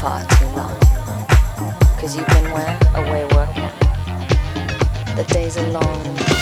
far too long. Cause you've been where? Away working. The days are long.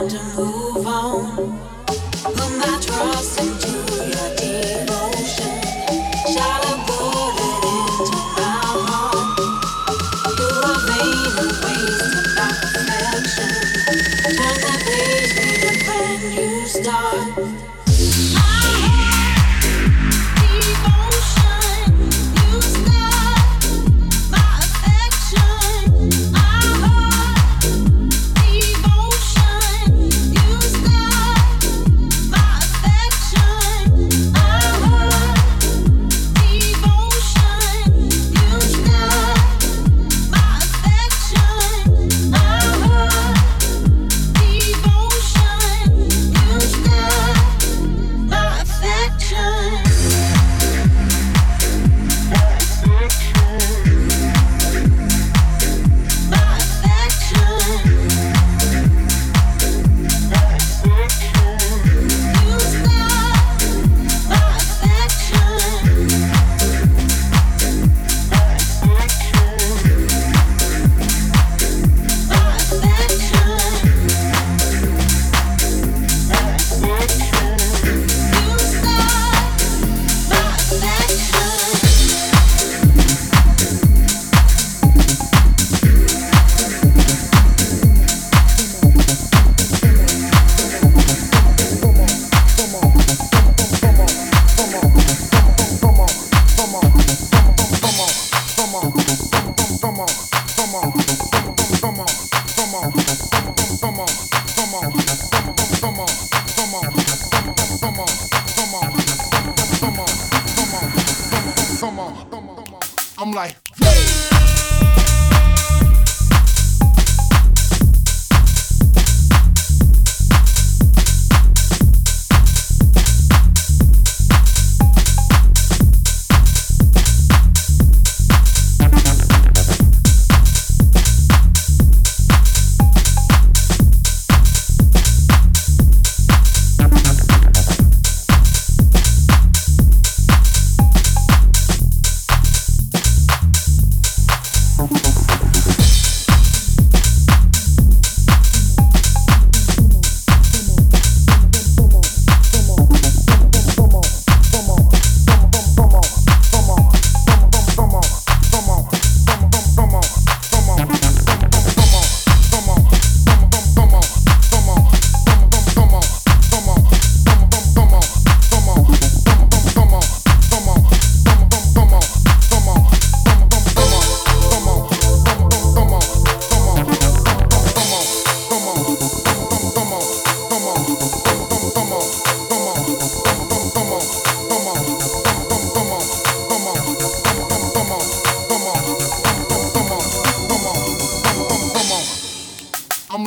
around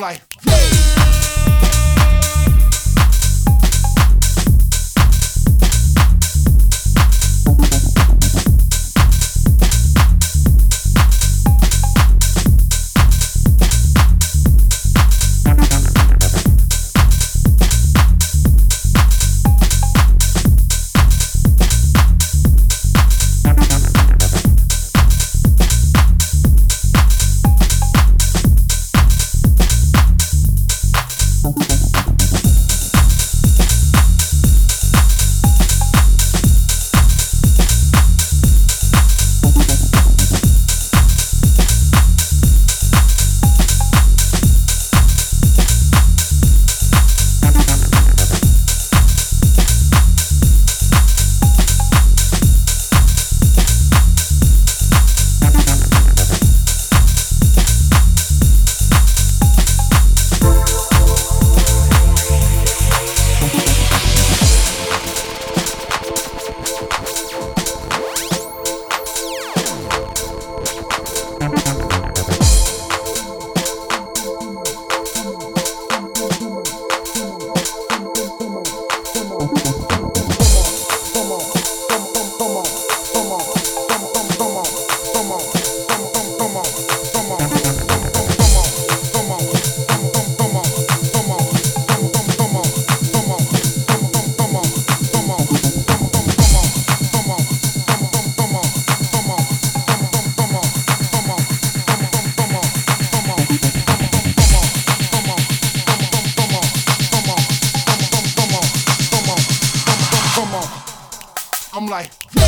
like. Like.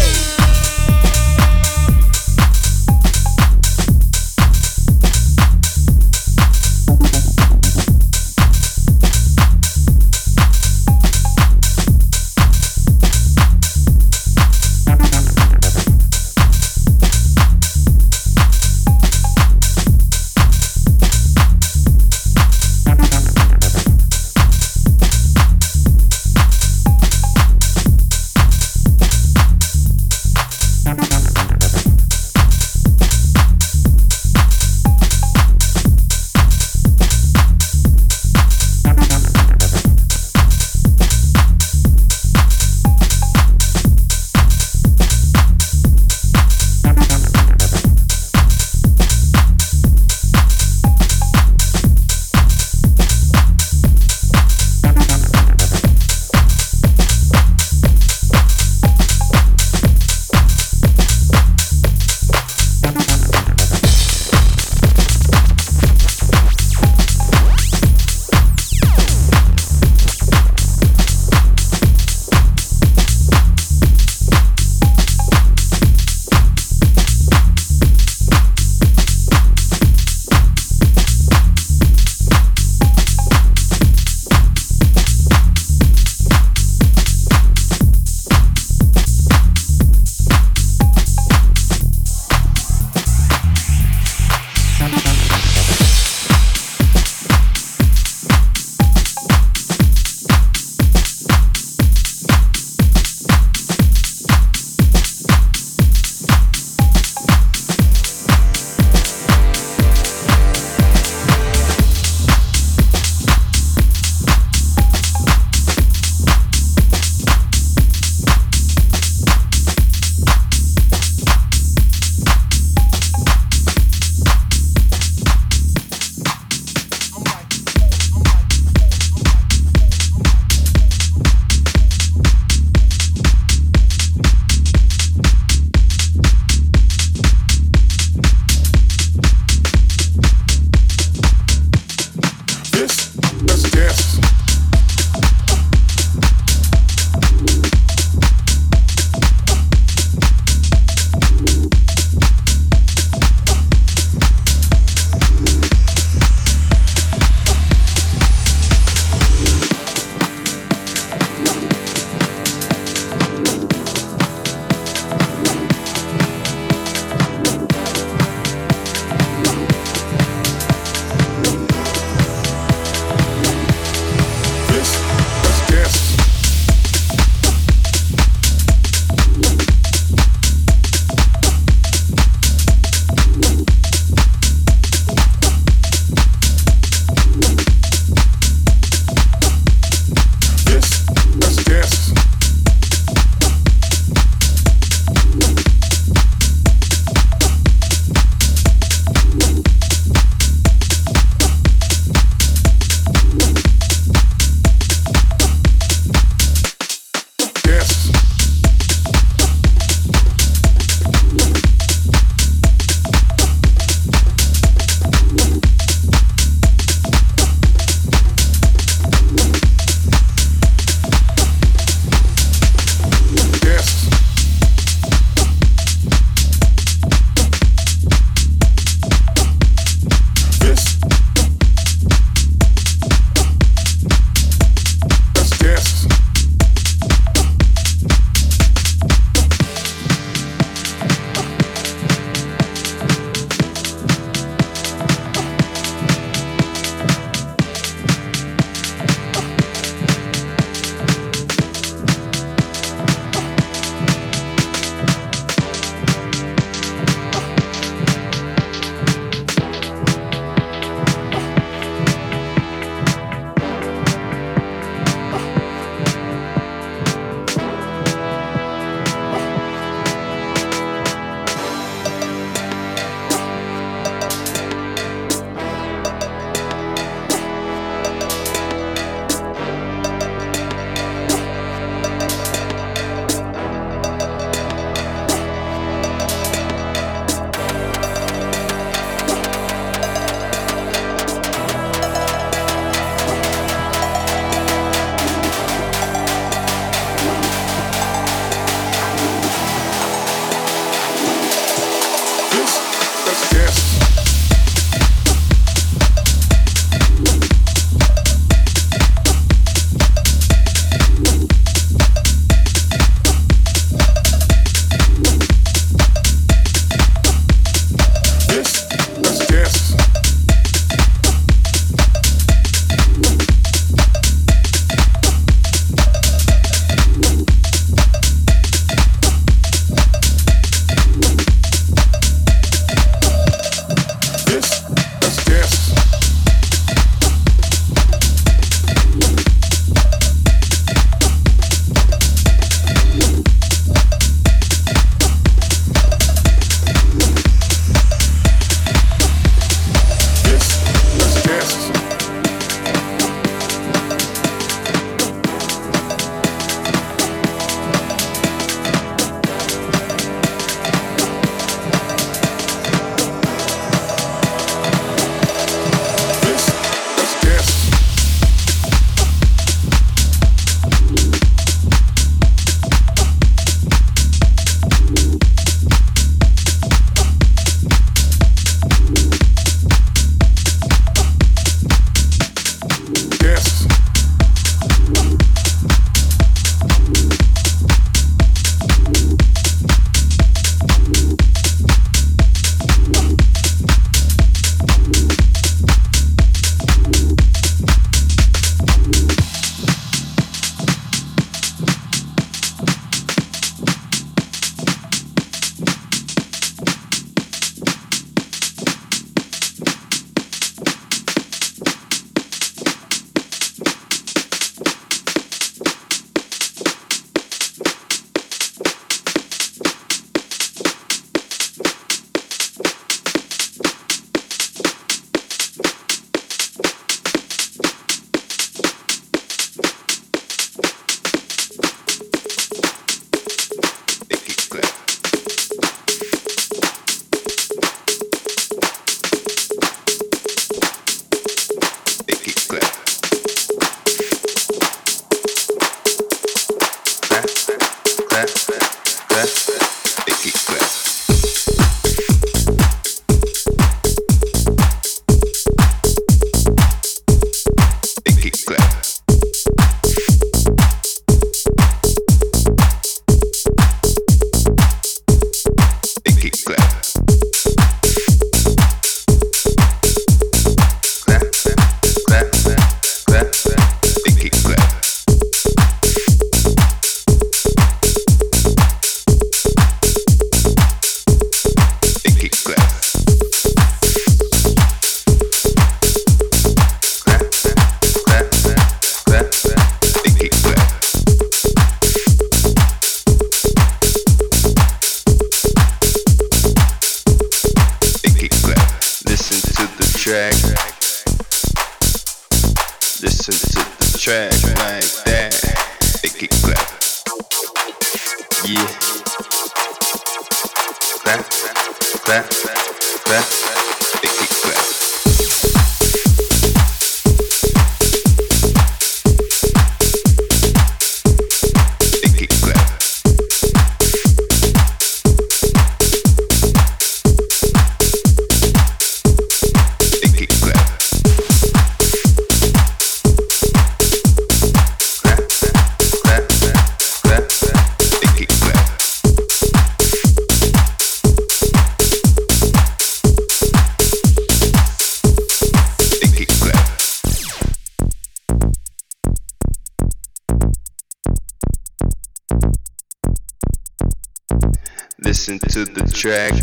Track.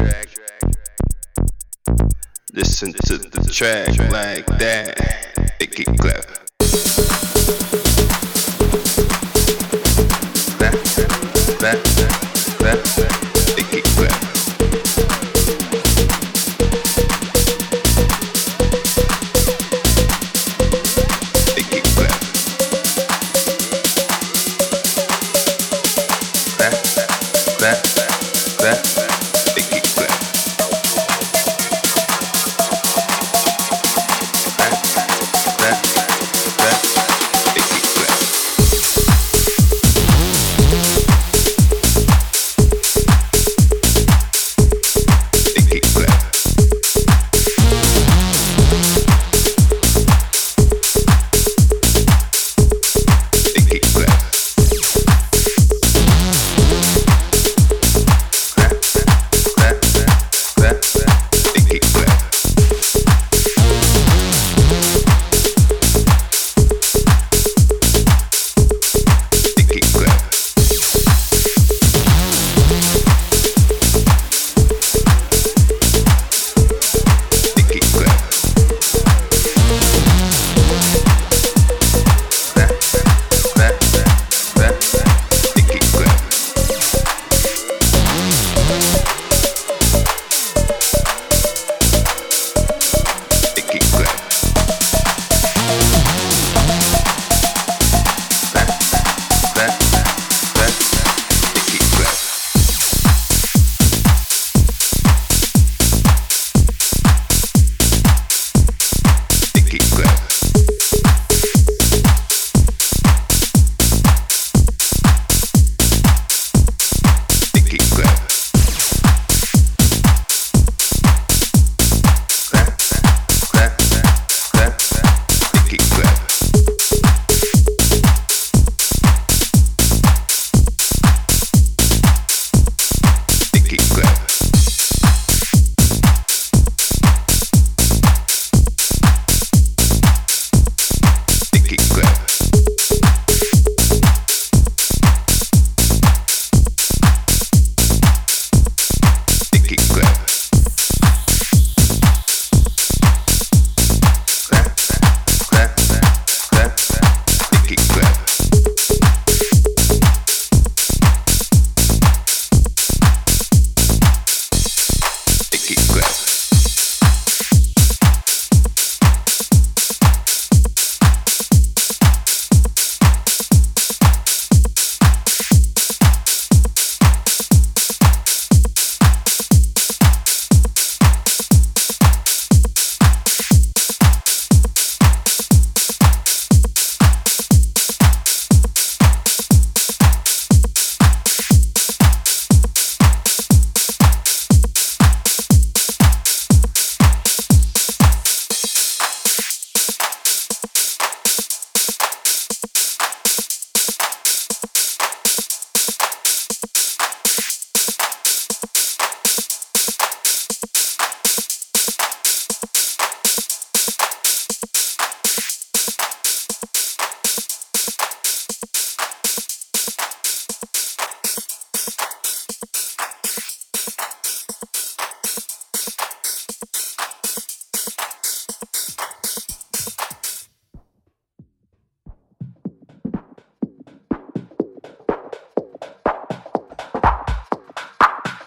Listen to the track like that. It can clap. Clap,